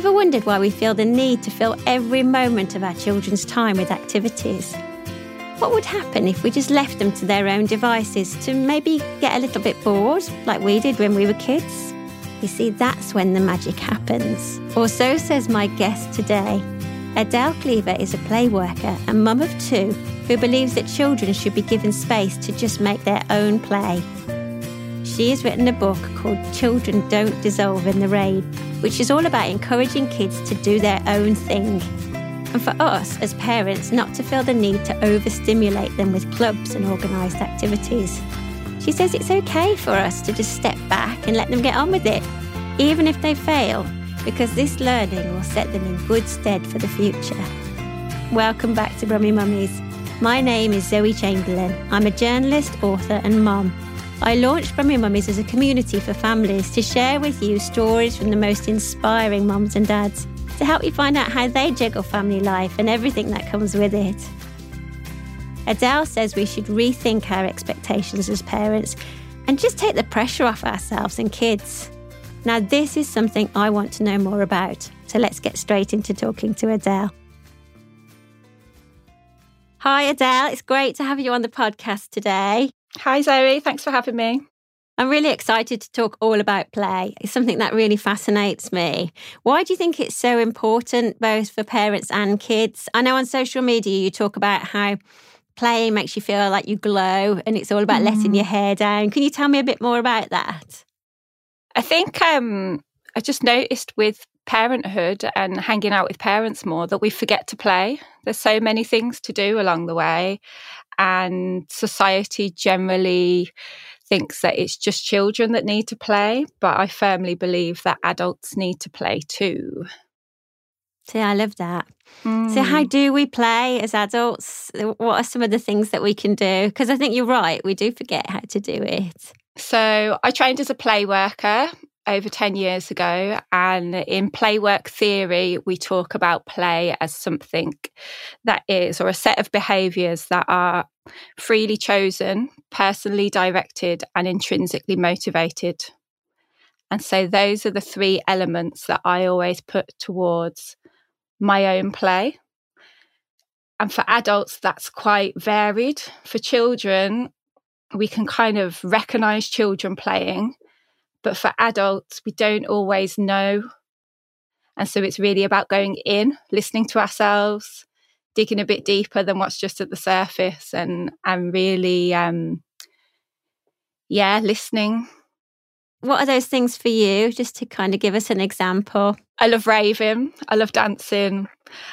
Ever wondered why we feel the need to fill every moment of our children's time with activities? What would happen if we just left them to their own devices to maybe get a little bit bored, like we did when we were kids? You see, that's when the magic happens. Or so says my guest today. Adele Cleaver is a play worker and mum of two who believes that children should be given space to just make their own play. She has written a book called Children Don't Dissolve in the Rain, which is all about encouraging kids to do their own thing. And for us as parents, not to feel the need to overstimulate them with clubs and organised activities. She says it's okay for us to just step back and let them get on with it, even if they fail, because this learning will set them in good stead for the future. Welcome back to Brummie Mummies. My name is Zoe Chamberlain. I'm a journalist, author, and mum. I launched Brummie Mummies as a community for families to share with you stories from the most inspiring mums and dads to help you find out how they juggle family life and everything that comes with it. Adele says we should rethink our expectations as parents and just take the pressure off ourselves and kids. Now, this is something I want to know more about, so let's get straight into talking to Adele. Hi, Adele. It's great to have you on the podcast today. Hi, Zoe. Thanks for having me. I'm really excited to talk all about play. It's something that really fascinates me. Why do you think it's so important, both for parents and kids? I know on social media you talk about how play makes you feel like you glow and it's all about mm. letting your hair down. Can you tell me a bit more about that? I think um, I just noticed with parenthood and hanging out with parents more that we forget to play. There's so many things to do along the way, and society generally thinks that it's just children that need to play, but I firmly believe that adults need to play too. See, I love that. Mm. So, how do we play as adults? What are some of the things that we can do? Because I think you're right, we do forget how to do it. So, I trained as a play worker over 10 years ago. And in playwork theory, we talk about play as something that is, or a set of behaviors that are freely chosen, personally directed, and intrinsically motivated. And so those are the three elements that I always put towards my own play. And for adults, that's quite varied. For children, we can kind of recognize children playing but for adults, we don't always know. And so it's really about going in, listening to ourselves, digging a bit deeper than what's just at the surface and and really um yeah, listening. What are those things for you? Just to kind of give us an example. I love raving. I love dancing.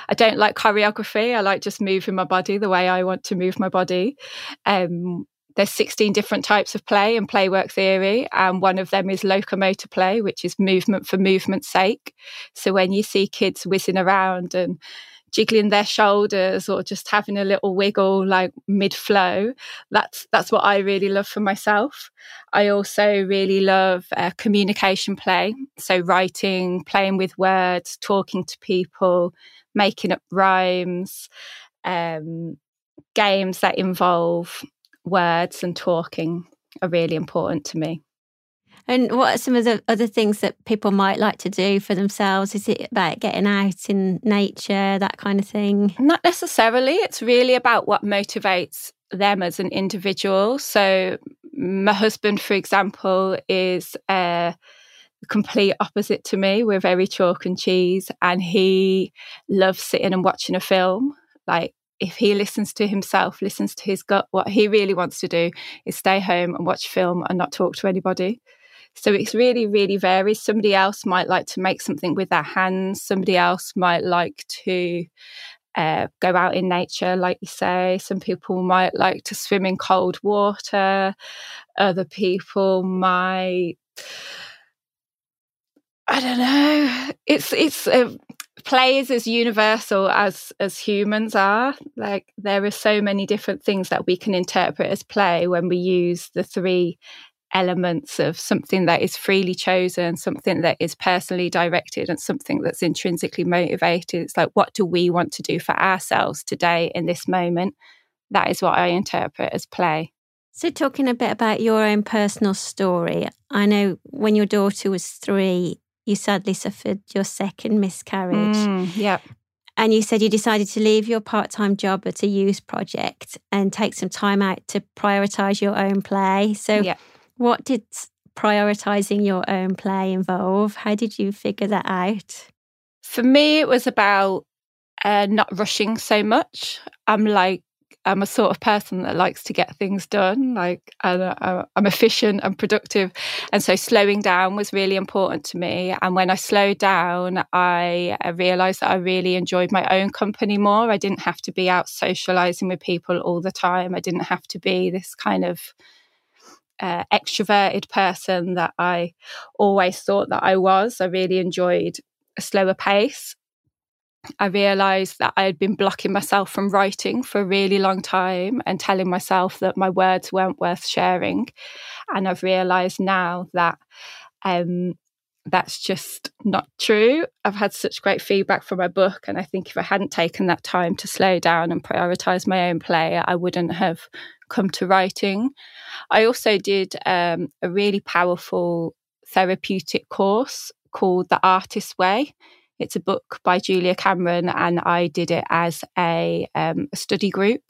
I don't like choreography. I like just moving my body the way I want to move my body. Um, there's 16 different types of play and playwork theory and one of them is locomotor play which is movement for movement's sake. So when you see kids whizzing around and jiggling their shoulders or just having a little wiggle like mid flow that's that's what I really love for myself. I also really love uh, communication play. So writing playing with words talking to people making up rhymes um, games that involve words and talking are really important to me. And what are some of the other things that people might like to do for themselves? Is it about getting out in nature, that kind of thing? Not necessarily. It's really about what motivates them as an individual. So my husband, for example, is uh, the complete opposite to me. We're very chalk and cheese, and he loves sitting and watching a film. Like if he listens to himself, listens to his gut, what he really wants to do is stay home and watch film and not talk to anybody. So it's really, really varies. Somebody else might like to make something with their hands. Somebody else might like to uh, go out in nature, like you say. Some people might like to swim in cold water. Other people might. I don't know. It's it's uh, play is as universal as as humans are. Like there are so many different things that we can interpret as play when we use the three elements of something that is freely chosen, something that is personally directed, and something that's intrinsically motivated. It's like, what do we want to do for ourselves today in this moment? That is what I interpret as play. So, talking a bit about your own personal story, I know when your daughter was three, you sadly suffered your second miscarriage. Mm, yeah. And you said you decided to leave your part time job at a youth project and take some time out to prioritize your own play. So, yeah. What did prioritizing your own play involve? How did you figure that out? For me, it was about uh, not rushing so much. I'm like, I'm a sort of person that likes to get things done. Like I'm efficient and productive, and so slowing down was really important to me. And when I slowed down, I realised that I really enjoyed my own company more. I didn't have to be out socialising with people all the time. I didn't have to be this kind of uh, extroverted person that I always thought that I was. I really enjoyed a slower pace. I realized that I had been blocking myself from writing for a really long time and telling myself that my words weren't worth sharing. And I've realized now that um, that's just not true. I've had such great feedback from my book. And I think if I hadn't taken that time to slow down and prioritize my own play, I wouldn't have come to writing. I also did um, a really powerful therapeutic course called The Artist's Way. It's a book by Julia Cameron, and I did it as a, um, a study group.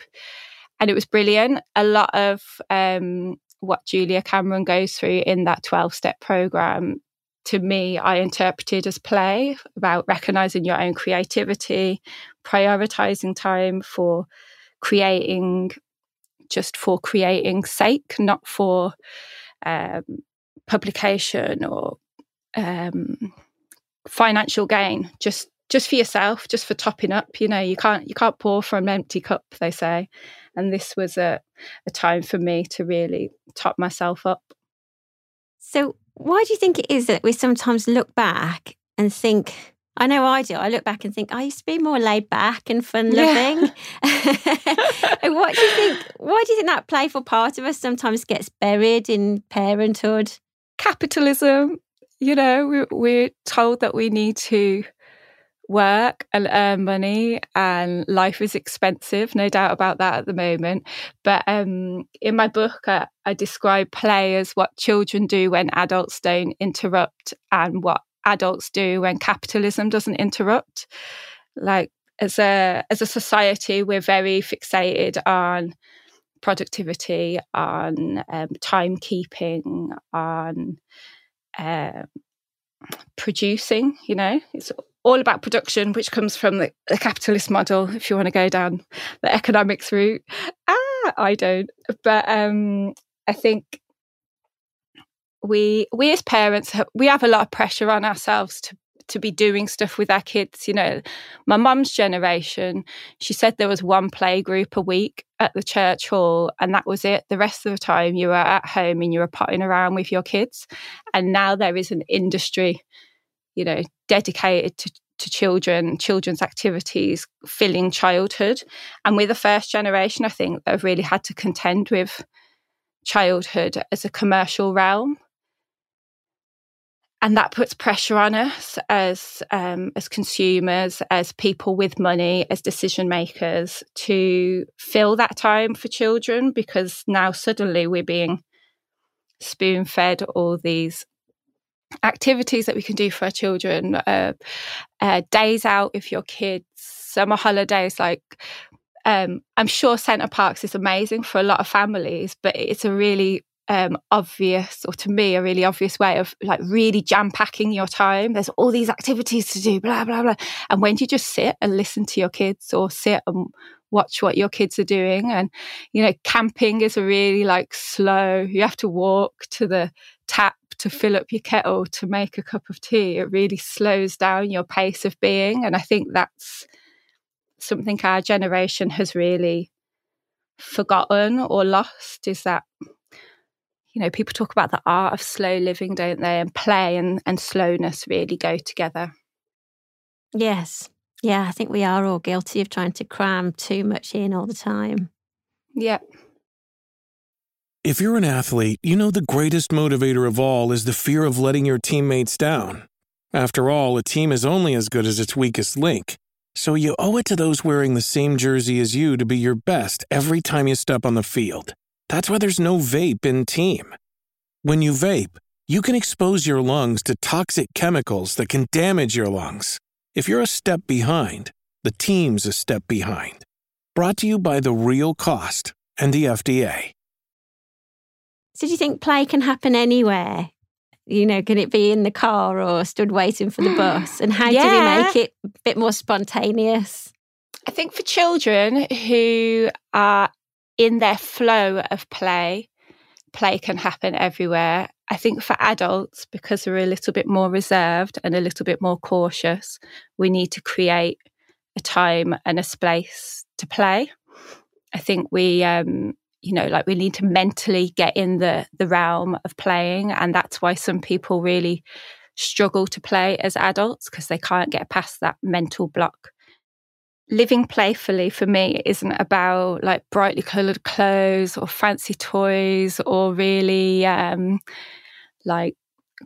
And it was brilliant. A lot of um, what Julia Cameron goes through in that 12 step program to me, I interpreted as play about recognizing your own creativity, prioritizing time for creating just for creating sake, not for um, publication or um, financial gain. Just just for yourself, just for topping up. You know, you can't you can't pour from an empty cup. They say, and this was a, a time for me to really top myself up. So, why do you think it is that we sometimes look back and think? I know I do. I look back and think I used to be more laid back and fun loving. Yeah. what do you think? Why do you think that playful part of us sometimes gets buried in parenthood? Capitalism. You know, we're told that we need to work and earn money and life is expensive no doubt about that at the moment but um, in my book I, I describe play as what children do when adults don't interrupt and what adults do when capitalism doesn't interrupt. Like as a as a society, we're very fixated on productivity, on um, timekeeping, on um, producing. You know, it's all about production, which comes from the, the, capitalist model. If you want to go down the economics route, ah, I don't. But um, I think we we as parents we have a lot of pressure on ourselves to to be doing stuff with our kids you know. My mum's generation she said there was one play group a week at the church hall and that was it. The rest of the time you were at home and you were potting around with your kids. And now there is an industry you know dedicated to to children, children's activities, filling childhood. And we're the first generation, I think, that have really had to contend with childhood as a commercial realm and that puts pressure on us as um, as consumers, as people with money, as decision makers to fill that time for children because now suddenly we're being spoon fed all these activities that we can do for our children, uh, uh, days out if your kids, summer holidays. Like um, I'm sure Center Parcs is amazing for a lot of families, but it's a really um, obvious, or to me, a really obvious way of like really jam packing your time. There's all these activities to do, blah, blah, blah. And when you just sit and listen to your kids or sit and watch what your kids are doing. And, you know, camping is a really like slow, you have to walk to the tap to fill up your kettle to make a cup of tea. It really slows down your pace of being. And I think that's something our generation has really forgotten or lost is that you know people talk about the art of slow living don't they? And play and, and slowness really go together. Yes. Yeah i think we are all guilty of trying to cram too much in all the time. Yep. If you're an athlete you know the greatest motivator of all is the fear of letting your teammates down. After all a team is only as good as its weakest link. So you owe it to those wearing the same jersey as you to be your best every time you step on the field. That's why there's no vape in team. When you vape, you can expose your lungs to toxic chemicals that can damage your lungs. If you're a step behind, the team's a step behind. Brought to you by The Real Cost and the FDA. So, do you think play can happen anywhere? You know, can it be in the car or stood waiting for the bus? And how yeah. do we make it a bit more spontaneous? I think for children who are in their flow of play, play can happen everywhere. I think for adults, because we're a little bit more reserved and a little bit more cautious, we need to create a time and a space to play. I think we um, you know like we need to mentally get in the the realm of playing and that's why some people really struggle to play as adults because they can't get past that mental block living playfully for me isn't about like brightly colored clothes or fancy toys or really um like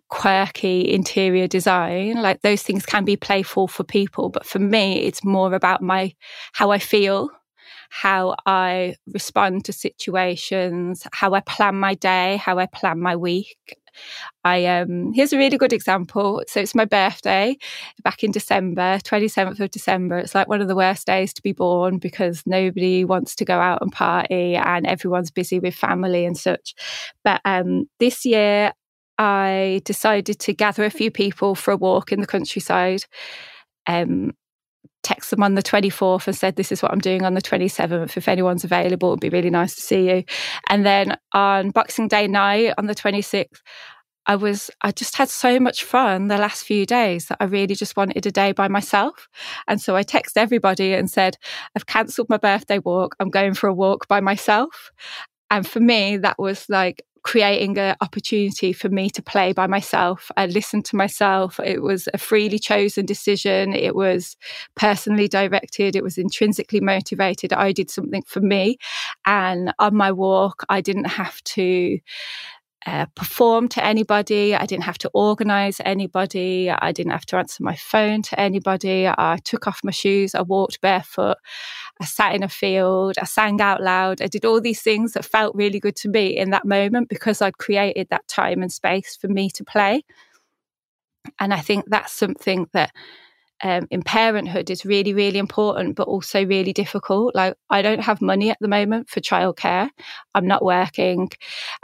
quirky interior design like those things can be playful for people but for me it's more about my how i feel how I respond to situations, how I plan my day, how I plan my week. I um here's a really good example. So it's my birthday back in December, 27th of December. It's like one of the worst days to be born because nobody wants to go out and party and everyone's busy with family and such. But um this year I decided to gather a few people for a walk in the countryside. Um, text them on the 24th and said, This is what I'm doing on the 27th. If anyone's available, it'd be really nice to see you. And then on Boxing Day night on the 26th, I was, I just had so much fun the last few days that I really just wanted a day by myself. And so I texted everybody and said, I've cancelled my birthday walk. I'm going for a walk by myself. And for me, that was like creating an opportunity for me to play by myself. I listened to myself. It was a freely chosen decision. It was personally directed. It was intrinsically motivated. I did something for me. And on my walk, I didn't have to uh, perform to anybody. I didn't have to organize anybody. I didn't have to answer my phone to anybody. I took off my shoes. I walked barefoot. I sat in a field. I sang out loud. I did all these things that felt really good to me in that moment because I'd created that time and space for me to play. And I think that's something that um, in parenthood is really, really important, but also really difficult. Like, I don't have money at the moment for childcare. I'm not working.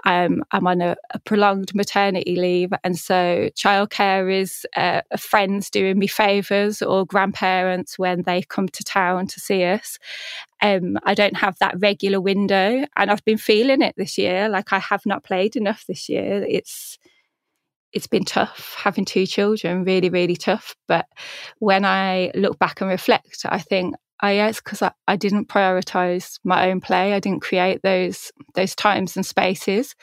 Um, I'm on a, a, prolonged maternity leave. And so, childcare is uh, friends doing me favours or grandparents when they come to town to see us. Um, I don't have that regular window. And I've been feeling it this year. Like, I have not played enough this year. It's, it's been tough having two children, really, really tough. But when I look back and reflect, I think, oh it's because I, I didn't prioritize my own play. I didn't create those those times and spaces.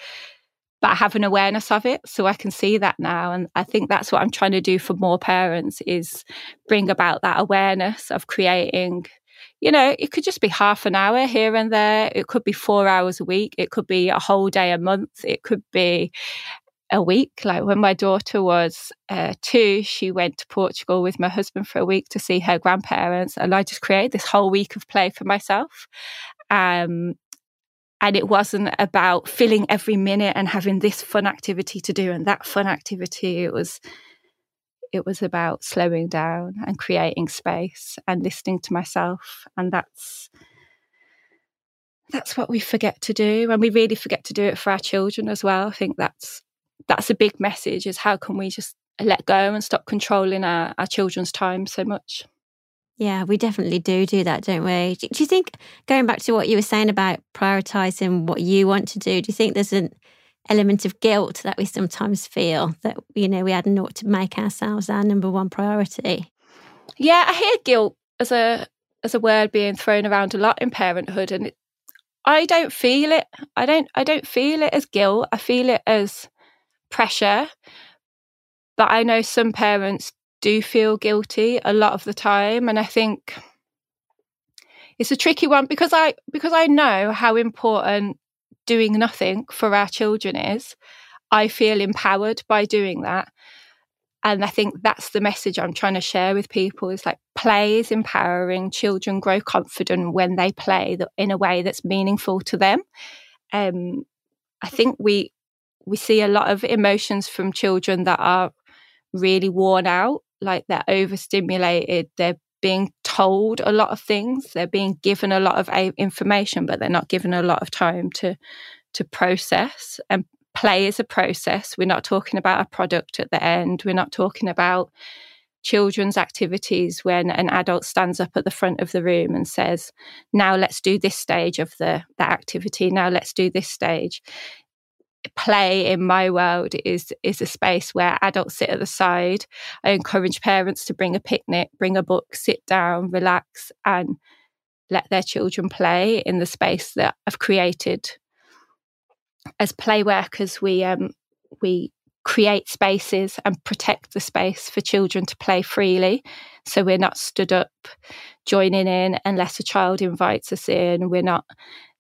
But I have an awareness of it, so I can see that now. And I think that's what I'm trying to do for more parents is bring about that awareness of creating you know, it could just be half an hour here and there. It could be four hours a week. It could be a whole day a month. It could be a week. Like when my daughter was uh, two, she went to Portugal with my husband for a week to see her grandparents, and I just created this whole week of play for myself. Um, and it wasn't about filling every minute and having this fun activity to do and that fun activity. It was it was about slowing down and creating space and listening to myself, and that's that's what we forget to do and we really forget to do it for our children as well i think that's that's a big message is how can we just let go and stop controlling our, our children's time so much yeah, we definitely do do that, don't we? Do you think, going back to what you were saying about prioritizing what you want to do, do you think there's an element of guilt that we sometimes feel that, you know, we had not to make ourselves our number one priority? Yeah, I hear guilt as a as a word being thrown around a lot in parenthood and it, I don't feel it. I don't I don't feel it as guilt. I feel it as pressure. But I know some parents do feel guilty a lot of the time and I think it's a tricky one because I because I know how important doing nothing for our children is. I feel empowered by doing that. And I think that's the message I'm trying to share with people is like play is empowering. Children grow confident when they play in a way that's meaningful to them. Um, I think we we see a lot of emotions from children that are really worn out like they're overstimulated, they're being told a lot of things, they're being given a lot of information, but they're not given a lot of time to to process. And play is a process. We're not talking about a product at the end. We're not talking about children's activities when an adult stands up at the front of the room and says, "Now let's do this stage of the the activity. Now let's do this stage." Play in my world is is a space where adults sit at the side. I encourage parents to bring a picnic, bring a book, sit down, relax, and let their children play in the space that I've created. As play workers, we um, we create spaces and protect the space for children to play freely. So we're not stood up joining in unless a child invites us in. We're not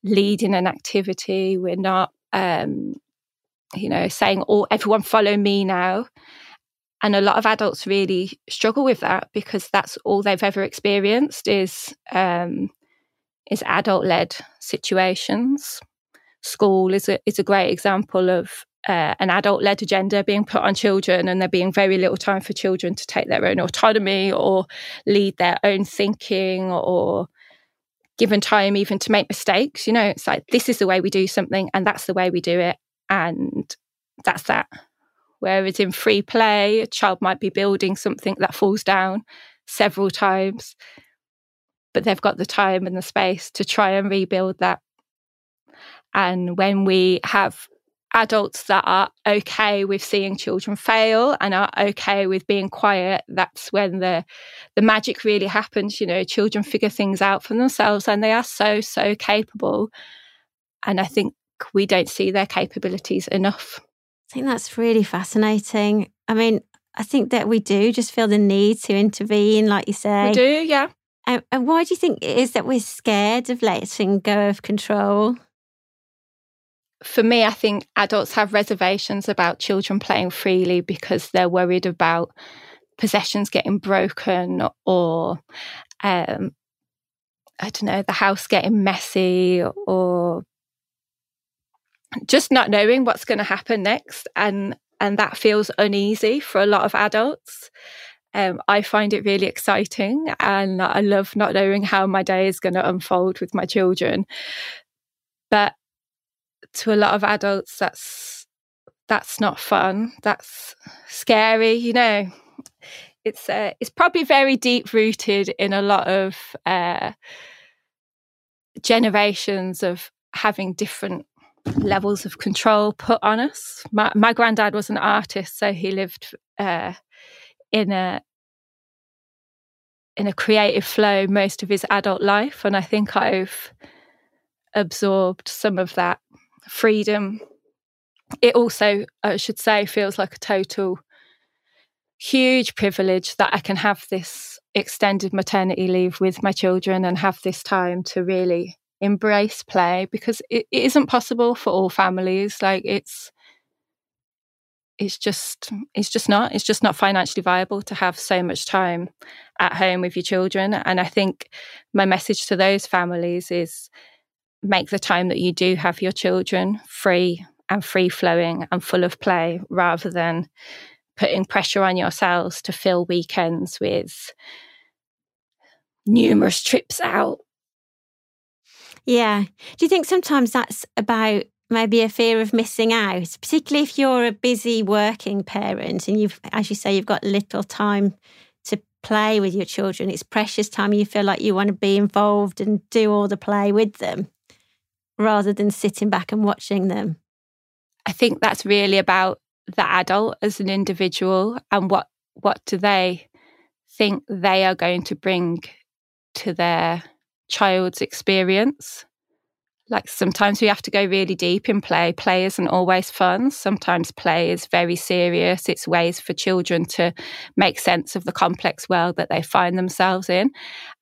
leading an activity. We're not um, you know, saying, "Oh, everyone follow me now." And a lot of adults really struggle with that because that's all they've ever experienced is um, is adult led situations. School is a is a great example of uh, an adult led agenda being put on children, and there being very little time for children to take their own autonomy or lead their own thinking or given time even to make mistakes. You know, it's like this is the way we do something, and that's the way we do it and that's that. Whereas in free play, a child might be building something that falls down several times, but they've got the time and the space to try and rebuild that. And when we have adults that are okay with seeing children fail and are okay with being quiet that's when the the magic really happens you know children figure things out for themselves and they are so so capable and i think we don't see their capabilities enough. I think that's really fascinating. I mean, I think that we do just feel the need to intervene, like you say. We do, yeah. And, and why do you think it is that we're scared of letting go of control? For me, I think adults have reservations about children playing freely because they're worried about possessions getting broken or um, I don't know, the house getting messy or just not knowing what's going to happen next and and that feels uneasy for a lot of adults um, I find it really exciting and I love not knowing how my day is going to unfold with my children. But to a lot of adults, that's that's not fun. That's scary, you know. It's uh, it's probably very deep rooted in a lot of uh, generations of having different levels of control put on us. My, my granddad was an artist, so he lived uh, in a in a creative flow most of his adult life, and I think I've absorbed some of that freedom. It also, I should say, feels like a total huge privilege that I can have this extended maternity leave with my children and have this time to really embrace play because it, it isn't possible for all families like it's it's just it's just not it's just not financially viable to have so much time at home with your children and i think my message to those families is make the time that you do have your children free and free flowing and full of play rather than putting pressure on yourselves to fill weekends with numerous trips out Yeah. Do you think sometimes that's about maybe a fear of missing out, particularly if you're a busy working parent and you've, as you say, you've got little time to play with your children. It's precious time. You feel like you want to be involved and do all the play with them rather than sitting back and watching them. I think that's really about the adult as an individual and what what do they think they are going to bring to their child's experience like sometimes we have to go really deep in play. Play isn't always fun. Sometimes play is very serious. It's ways for children to make sense of the complex world that they find themselves in.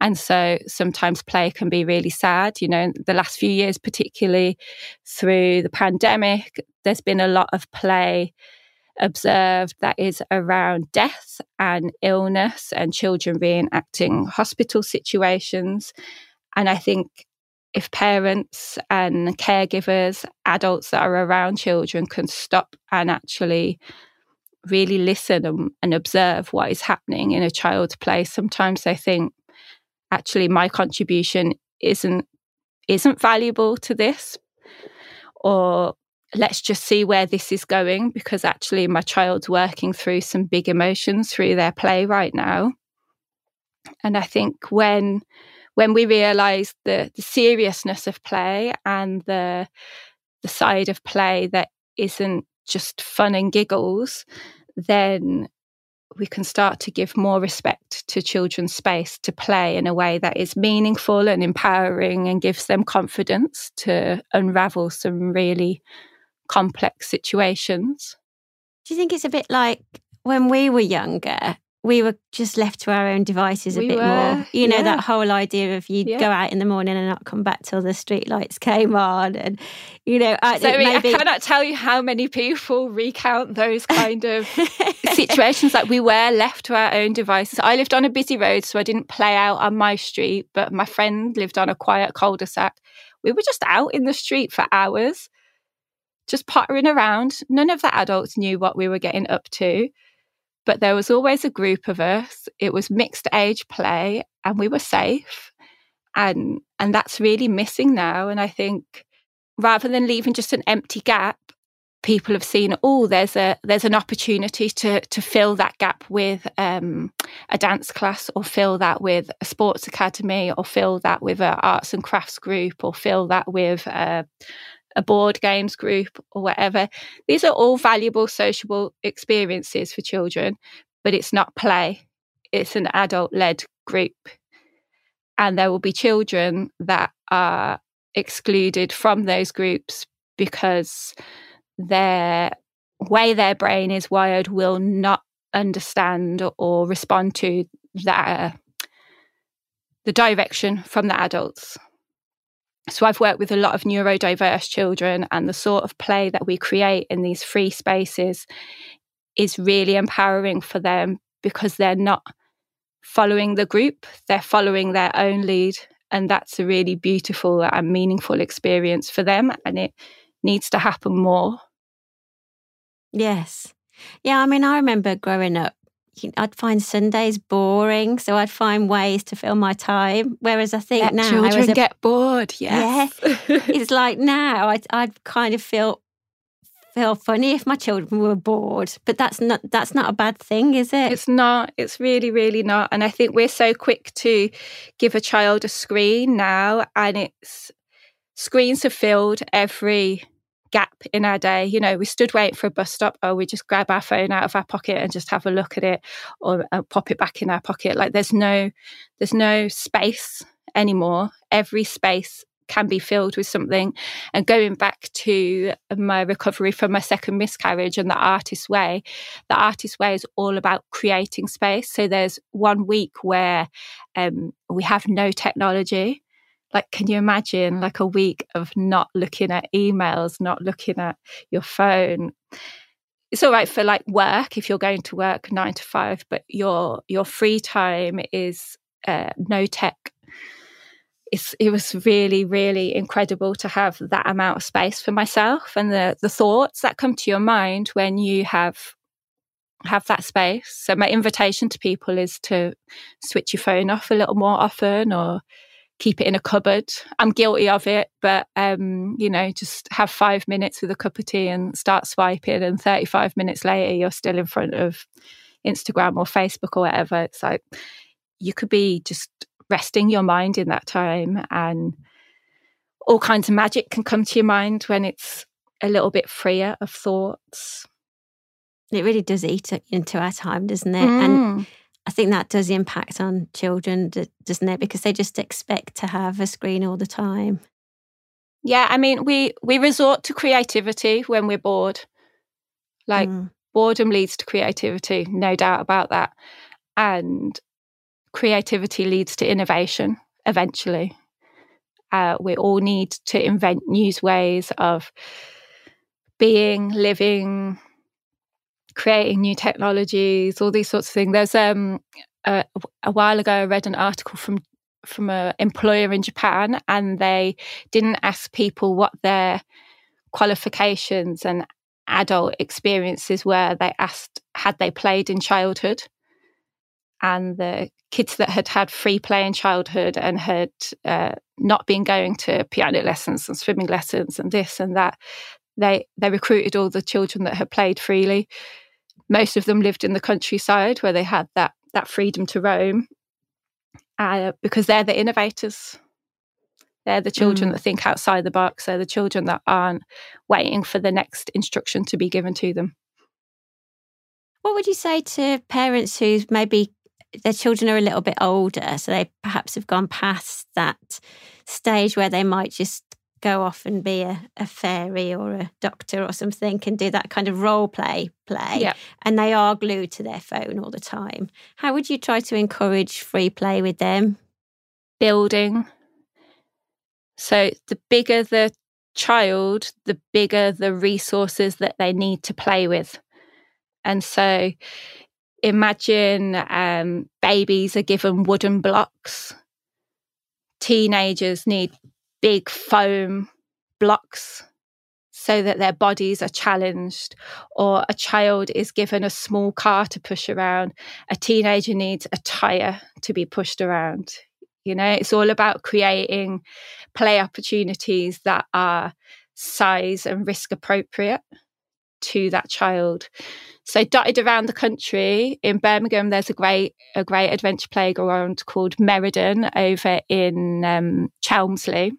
And so sometimes play can be really sad. You know, the last few years, particularly through the pandemic, there's been a lot of play observed that is around death and illness and children reenacting hospital situations. And I think if parents and caregivers, adults that are around children can stop and actually really listen and, and, observe what is happening in a child's play, sometimes they think actually my contribution isn't isn't valuable to this. Or let's just see where this is going because actually my child's working through some big emotions through their play right now. And i think when when we realised the, the seriousness of play and the the side of play that isn't just fun and giggles, then we can start to give more respect to children's space to play in a way that is meaningful and empowering and gives them confidence to unravel some really complex situations. Do you think it's a bit like when we were younger? We were just left to our own devices a we bit were, more. You know, yeah. that whole idea of you'd yeah. go out in the morning and not come back till the street lights came on. And, you know, I, so, maybe... I cannot tell you how many people recount those kind of situations. Like we were left to our own devices. I lived on a busy road, so I didn't play out on my street, but my friend lived on a quiet cul de sac. We were just out in the street for hours, just pottering around. None of the adults knew what we were getting up to but there was always a group of us. It was mixed age play and we were safe. And and that's really missing now. And I think rather than leaving just an empty gap, people have seen, oh, there's a there's an opportunity to to fill that gap with um, a dance class, or fill that with a sports academy, or fill that with an arts and crafts group, or fill that with a, a board games group or whatever. These are all valuable sociable experiences for children, but it's not play. It's an adult led group. And there will be children that are excluded from those groups because their way their brain is wired will not understand or respond to that the direction from the adults so I've worked with a lot of neurodiverse children, and the sort of play that we create in these free spaces is really empowering for them because they're not following the group, they're following their own lead. And that's a really beautiful and meaningful experience for them. And it needs to happen more. Yes. Yeah. I mean, I remember growing up I'd find Sundays boring, so I'd find ways to fill my time. Whereas I think Let now, children a, get bored. Yes, yeah, it's like now I'd, I'd kind of feel feel funny if my children were bored, but that's not that's not a bad thing, is it? It's not. It's really, really not. And I think we're so quick to give a child a screen now, and it's screens have filled every gap in our day. You know, we stood waiting for a bus stop, or we just grab our phone out of our pocket and just have a look at it, or uh, pop it back in our pocket. Like there's no, there's no space anymore. Every space can be filled with something. And going back to my recovery from my second miscarriage and the artist way, the artist way is all about creating space. So there's one week where um, we have no technology like can you imagine like a week of not looking at emails not looking at your phone? It's all right for like work if you're going to work nine to five but your your free time is uh, no tech. It's, it was really really incredible to have that amount of space for myself and the the thoughts that come to your mind when you have have that space. So my invitation to people is to switch your phone off a little more often or keep it in a cupboard. I'm guilty of it, but um, you know, just have five minutes with a cup of tea and start swiping, and 35 minutes later, you're still in front of Instagram or Facebook or whatever. It's like you could be just resting your mind in that time, and all kinds of magic can come to your mind when it's a little bit freer of thoughts. It really does eat into our time, doesn't it? Mm. And I think that does impact on children, doesn't it? Because they just expect to have a screen all the time. Yeah, I mean, we we resort to creativity when we're bored. Like mm. boredom leads to creativity, no doubt about that. And creativity leads to innovation eventually. Uh, we all need to invent new ways of being, living, creating new technologies, all these sorts of things. There's um a, a while ago I read an article from from an employer in Japan, and they didn't ask people what their qualifications and adult experiences were. They asked had they played in childhood, and the kids that had had free play in childhood and had uh, not been going to piano lessons and swimming lessons and this and that, they they recruited all the children that had played freely most of them lived in the countryside where they had that that freedom to roam uh, because they're the innovators. They're the children mm. that think outside the box. They're the children that aren't waiting for the next instruction to be given to them. What would you say to parents who maybe their children are a little bit older so they perhaps have gone past that stage where they might just go off and be a, a, fairy or a doctor or something and do that kind of role play play yeah. and they are glued to their phone all the time. How would you try to encourage free play with them? Building. So the bigger the child the bigger the resources that they need to play with. And so imagine um, babies are given wooden blocks. Teenagers need big foam blocks so that their bodies are challenged, or a child is given a small car to push around. A teenager needs a tire to be pushed around. You know, it's all about creating play opportunities that are size and risk appropriate to that child. So dotted around the country in Birmingham, there's a great a great adventure playground called Meriden over in um, Chelmsley,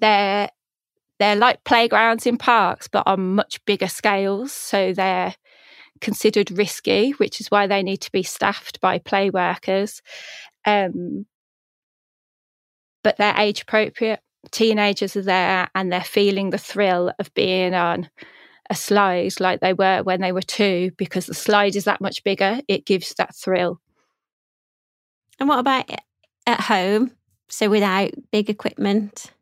they're they're like playgrounds in parks, but on much bigger scales. So they're considered risky, which is why they need to be staffed by play workers. Um, but they're age appropriate. Teenagers are there and they're feeling the thrill of being on a slide like they were when they were two because the slide is that much bigger. It gives that thrill. And what about at home? So without big equipment?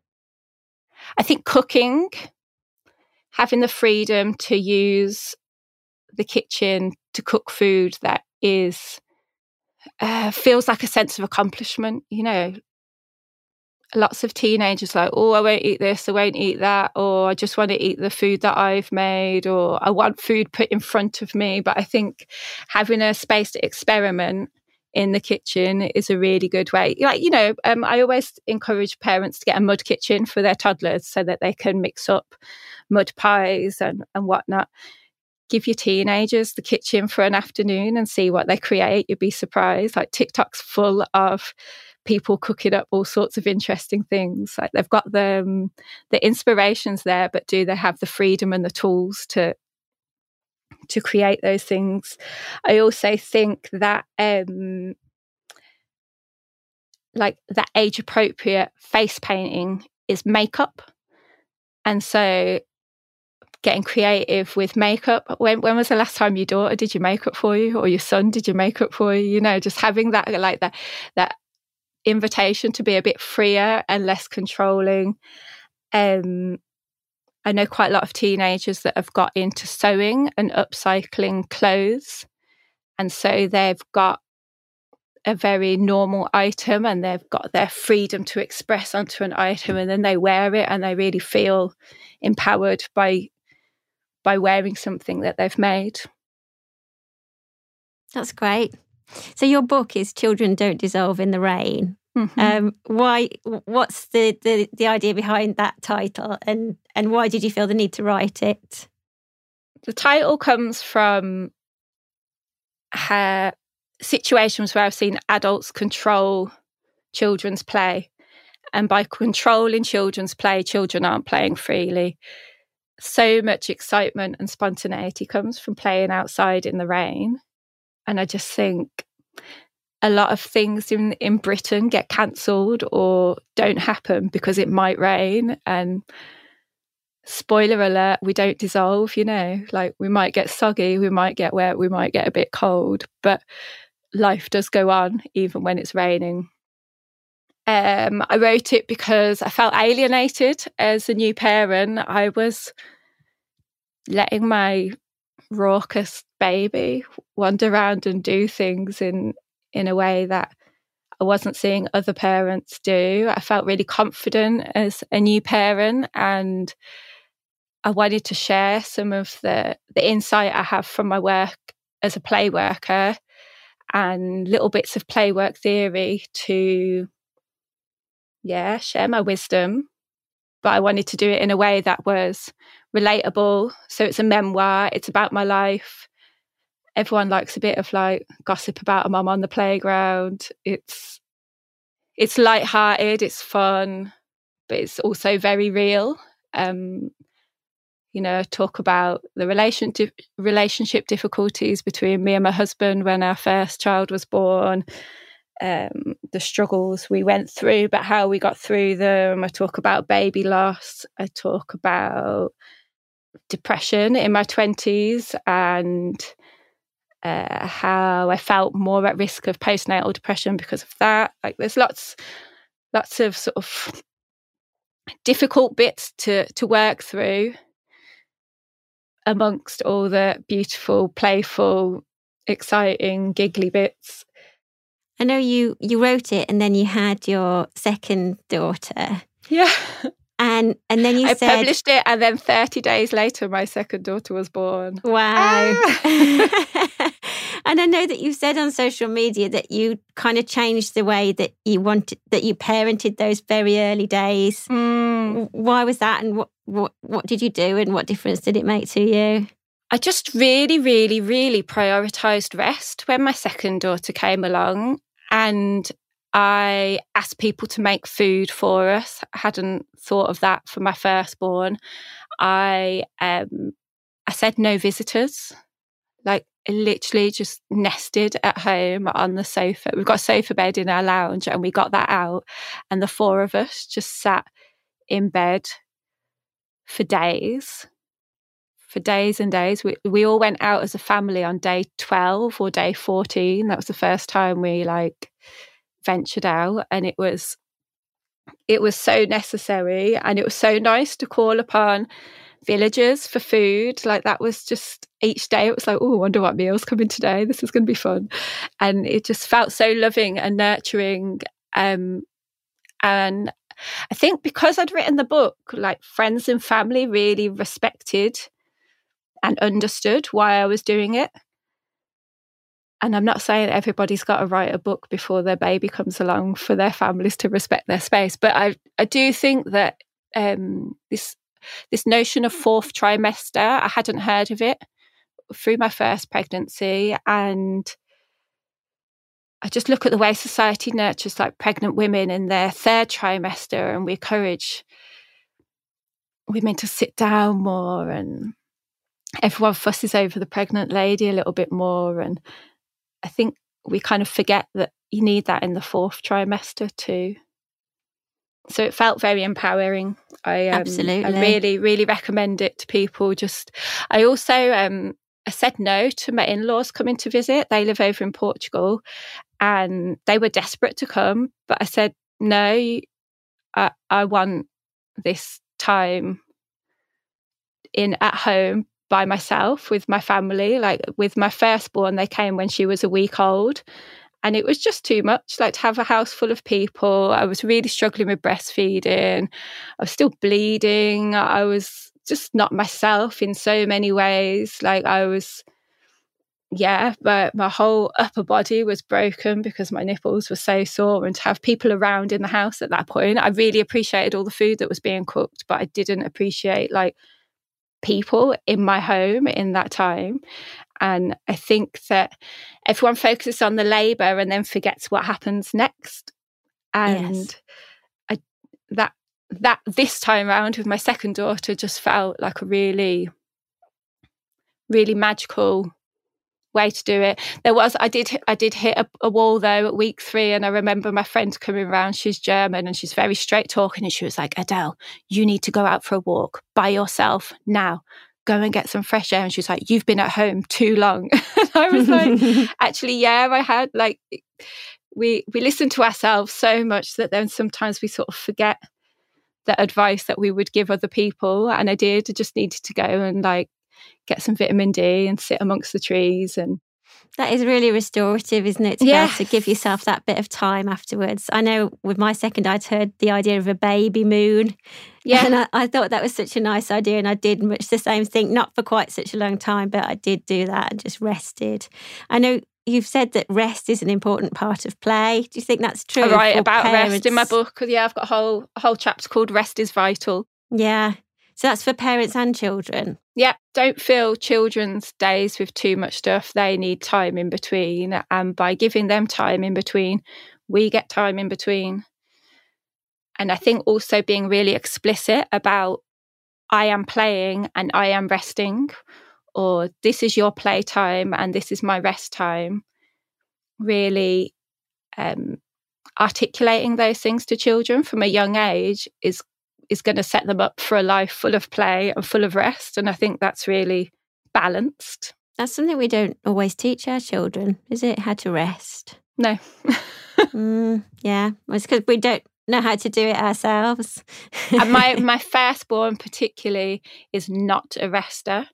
I think cooking, having the freedom to use the kitchen to cook food that is uh, feels like a sense of accomplishment. You know, lots of teenagers like, oh, I won't eat this, I won't eat that, or I just want to eat the food that I've made, or I want food put in front of me. But I think having a space to experiment in the kitchen is a really good way. Like, you know, um, I always encourage parents to get a mud kitchen for their toddlers so that they can mix up mud pies and, and whatnot. Give your teenagers the kitchen for an afternoon and see what they create. You'd be surprised. Like, TikTok's full of people cooking up all sorts of interesting things. Like, they've got the, um, the inspirations there, but do they have the freedom and the tools to to create those things. I also think that um, like that age appropriate face painting is makeup. And so getting creative with makeup. When when was the last time your daughter did your makeup for you or your son did your makeup for you? You know, just having that like that that invitation to be a bit freer and less controlling. Um I know quite a lot of teenagers that have got into sewing and upcycling clothes. And so they've got a very normal item and they've got their freedom to express onto an item and then they wear it and they really feel empowered by by wearing something that they've made. That's great. So your book is Children Don't Dissolve in the Rain Mm-hmm. Um, why? What's the, the the idea behind that title, and and why did you feel the need to write it? The title comes from her situations where I've seen adults control children's play, and by controlling children's play, children aren't playing freely. So much excitement and spontaneity comes from playing outside in the rain, and I just think a lot of things in, in Britain get cancelled or don't happen because it might rain. And spoiler alert, we don't dissolve, you know, like we might get soggy, we might get wet, we might get a bit cold, but life does go on even when it's raining. Um, I wrote it because I felt alienated as a new parent. I was letting my raucous baby wander around and do things in in a way that I wasn't seeing other parents do. I felt really confident as a new parent and I wanted to share some of the, the insight I have from my work as a play worker and little bits of play work theory to yeah, share my wisdom. But I wanted to do it in a way that was relatable. So it's a memoir, it's about my life everyone likes a bit of like gossip about a mum on the playground. It's it's light-hearted, it's fun, but it's also very real. Um, you know, talk about the relation relationship difficulties between me and my husband when our first child was born, um, the struggles we went through, but how we got through them. I talk about baby loss. I talk about depression in my twenties and uh, how I felt more at risk of postnatal depression because of that. Like there's lots, lots of sort of difficult bits to to work through amongst all the beautiful, playful, exciting, giggly bits. I know you you wrote it and then you had your second daughter. Yeah. And and then you I said, published it, and then thirty days later, my second daughter was born. Wow! Ah. and I know that you said on social media that you kind of changed the way that you wanted that you parented those very early days. Mm. Why was that, and what what what did you do, and what difference did it make to you? I just really, really, really prioritized rest when my second daughter came along, and I asked people to make food for us. I hadn't thought of that for my firstborn. I um, I said no visitors. Like literally just nested at home on the sofa. We've got a sofa bed in our lounge and we got that out and the four of us just sat in bed for days. For days and days. We we all went out as a family on day 12 or day 14. That was the first time we like ventured out and it was it was so necessary and it was so nice to call upon villagers for food. Like that was just each day it was like oh wonder what meals coming today. This is going to be fun. And it just felt so loving and nurturing um and i think because i'd written the book like friends and family really respected and understood why i was doing it and I'm not saying everybody's got to write a book before their baby comes along for their families to respect their space, but I I do think that um, this this notion of fourth trimester I hadn't heard of it through my first pregnancy, and I just look at the way society nurtures like pregnant women in their third trimester, and we encourage women to sit down more and everyone fusses over the pregnant lady a little bit more and I think we kind of forget that you need that in the fourth trimester too. So it felt very empowering. I um, absolutely, I really, really recommend it to people. Just, I also um, I said no to my in-laws coming to visit. They live over in Portugal, and they were desperate to come, but I said no. I, I want this time in at home by myself with my family. Like with my firstborn, they came when she was a week old. And it was just too much, like to have a house full of people. I was really struggling with breastfeeding. I was still bleeding. I was just not myself in so many ways. Like I was, yeah, but my whole upper body was broken because my nipples were so sore. And to have people around in the house at that point, I really appreciated all the food that was being cooked, but I didn't appreciate like people in my home in that time. And I think that everyone focuses on the labour and then forgets what happens next. And yes. I, that that this time around with my second daughter just felt like a really, really magical way to do it. There was I did I did hit a, a, wall though at week three, and I remember my friend coming around. She's German and she's very straight talking, and she was like, "Adele, you need to go out for a walk by yourself now. Go and get some fresh air." And she's like, "You've been at home too long." and I was like, "Actually, yeah, I had like." We we listen to ourselves so much that then sometimes we sort of forget the advice that we would give other people. And I did. I just needed to go and like get some vitamin D and sit amongst the trees and that is really restorative, isn't it? To be able to give yourself that bit of time afterwards. I know with my second, I'd heard the idea of a baby moon. Yeah. And I, I, thought that was such a nice idea. And I did much the same thing, not for quite such a long time, but I did do that and just rested. I know you've said that rest is an important part of play. Do you think that's true? I write about parents? rest in my book. Yeah, I've got a whole, a whole chapter called Rest is Vital. Yeah. So that's for parents and children. Yeah, don't fill children's days with too much stuff. They need time in between. And by giving them time in between, we get time in between. And I think also being really explicit about I am playing and I am resting, or this is your playtime and this is my rest time. Really um, articulating those things to children from a young age is is going to set them up for a life full of play and full of rest. And I think that's really balanced. That's something we don't always teach our children, is it? How to rest? No. mm, yeah, it's because we don't know how to do it ourselves. and my my firstborn particularly is not a rester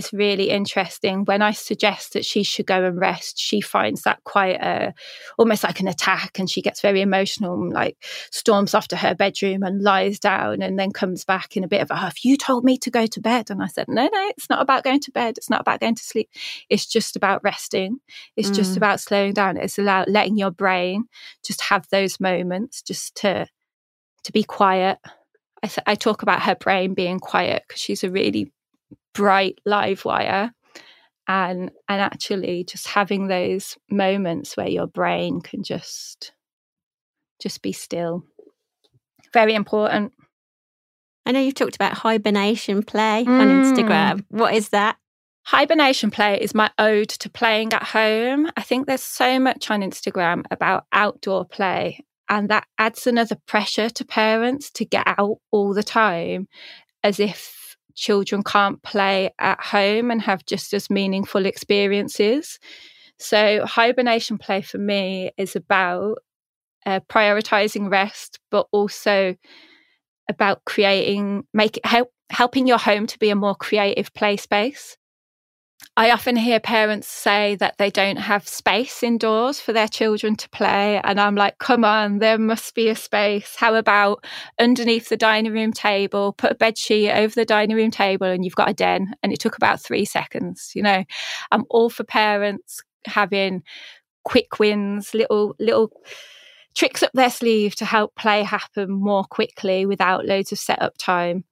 is really interesting. When I suggest that she should go and rest, she finds that quite a, almost like an attack and she gets very emotional and like storms off to her bedroom and lies down and then comes back in a bit of a huff. You told me to go to bed. And I said, no, no, it's not about going to bed. It's not about going to sleep. It's just about resting. It's mm. just about slowing down. It's about letting your brain just have those moments just to, to be quiet. I, th- I talk about her brain being quiet because she's a really bright live wire. And and actually just having those moments where your brain can just just be still. Very important. I know you've talked about hibernation play mm. on instagram. What is that? Hibernation play is my ode to playing at home. I think there's so much on instagram about outdoor play and that adds another pressure to parents to get out all the time as if children can't play at home and have just as meaningful experiences. So, hibernation play for me is about uh, prioritizing rest, but also about creating, make help, helping your home to be a more creative play space. I often hear parents say that they don't have space indoors for their children to play. And I'm like, come on, there must be a space. How about underneath the dining room table, put a bed sheet over the dining room table and you've got a den? And it took about three seconds. You know, I'm all for parents having quick wins, little, little tricks up their sleeve to help play happen more quickly without loads of setup time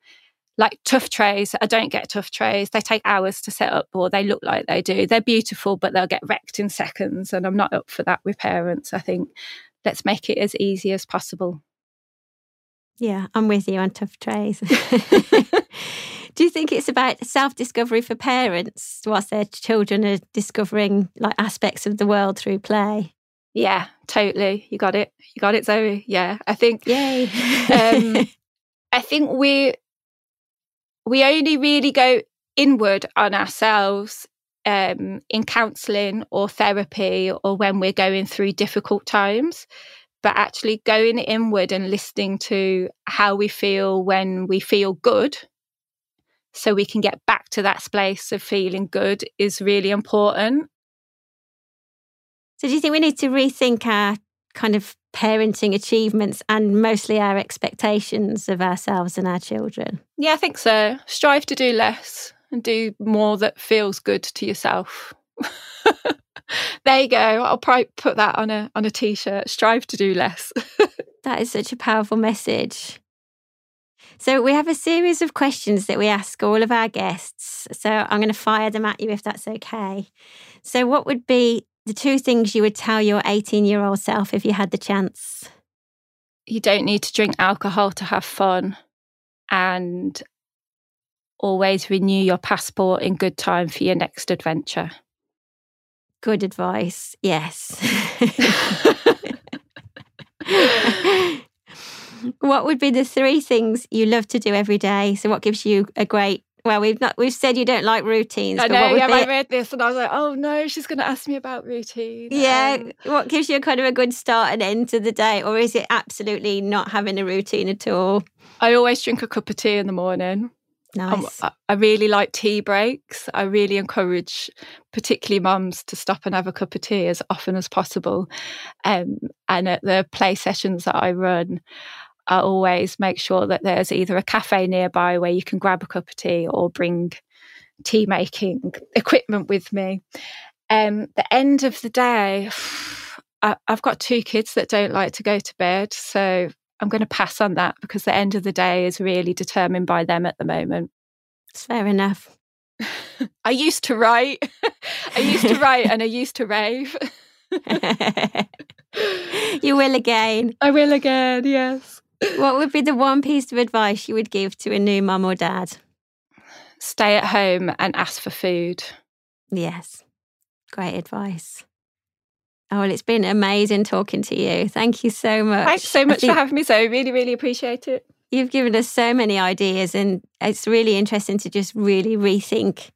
like tough trays. I don't get tough trays. They take hours to set up or they look like they do. They're beautiful, but they'll get wrecked in seconds. And I'm not up for that with parents. I think let's make it as easy as possible. Yeah, I'm with you on tough trays. do you think it's about self discovery for parents whilst their children are discovering like aspects of the world through play? Yeah, totally. You got it. You got it, Zoe. Yeah, I think. Yay. um, I think we we only really go inward on ourselves um, in counselling or therapy or when we're going through difficult times. But actually going inward and listening to how we feel when we feel good, so we can get back to that space of feeling good, is really important. So, do you think we need to rethink our kind of parenting achievements and mostly our expectations of ourselves and our children? Yeah, I think so. Strive to do less and do more that feels good to yourself there you go. I'll probably put that on a on a t-shirt. Strive to do less. that is such a powerful message. So we have a series of questions that we ask all of our guests. So I'm going to fire them at you if that's okay. So what would be the two things you would tell your 18-year-old self if you had the chance? You don't need to drink alcohol to have fun and always renew your passport in good time for your next adventure. Good advice. Yes. what would be the three things you love to do every day? So, what gives you a great well, we've not we've said you don't like routines. I know. Yeah, I read this and I was like, oh no, she's going to ask me about routine. Yeah, um, what gives you a kind of a good start and end to the day, or is it absolutely not having a routine at all? I always drink a cup of tea in the morning. Nice. Um, I really like tea breaks. I really encourage, particularly mums, to stop and have a cup of tea as often as possible. Um, and at the play sessions that I run, I always make sure that there's either a cafe nearby where you can grab a cup of tea or bring tea making equipment with me. Um, the end of the day, I, I've got two kids that don't like to go to bed. So I'm going to pass on that because the end of the day is really determined by them at the moment. It's fair enough. I used to write. I used to write and I used to rave. you will again. I will again, yes. What would be the one piece of advice you would give to a new mum or dad? Stay at home and ask for food. Yes. Great advice. Oh, well, it's been amazing talking to you. Thank you so much. Thanks so much for having me, So, Really, really appreciate it. You've given us so many ideas, and it's really interesting to just really rethink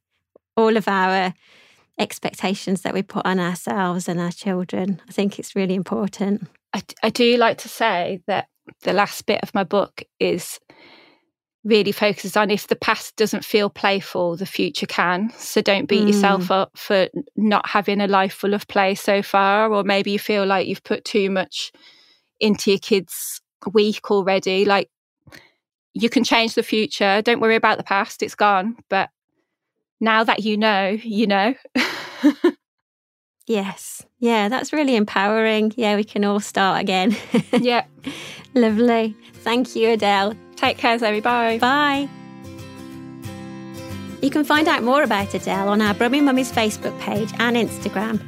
all of our expectations that we put on ourselves and our children. I think it's really important. I, I do like to say that the last bit of my book is really focuses on if the past doesn't feel playful, the future can. So don't beat mm. yourself up for not having a life full of play so far, or maybe you feel like you've put too much into your kids' week already. Like you can change the future. Don't worry about the past, it's gone. But now that you know, you know. yes. Yeah, that's really empowering. Yeah, we can all start again. yeah. Lovely. Thank you, Adele. Take care, Zoe. Bye. Bye. You can find out more about Adele on our Brummie Mummies Facebook page and Instagram,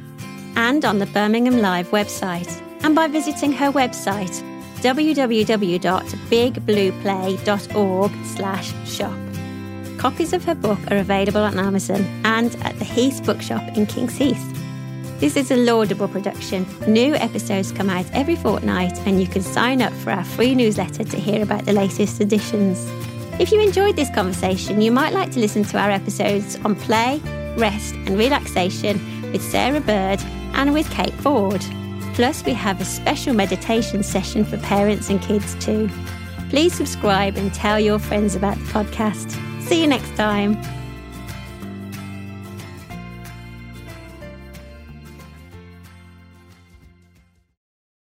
and on the Birmingham Live website, and by visiting her website www.bigblueplay.org/shop. Copies of her book are available on Amazon and at the Heath Bookshop in Kings Heath. This is a laudable production. New episodes come out every fortnight, and you can sign up for our free newsletter to hear about the latest editions. If you enjoyed this conversation, you might like to listen to our episodes on play, rest, and relaxation with Sarah Bird and with Kate Ford. Plus, we have a special meditation session for parents and kids too. Please subscribe and tell your friends about the podcast. See you next time.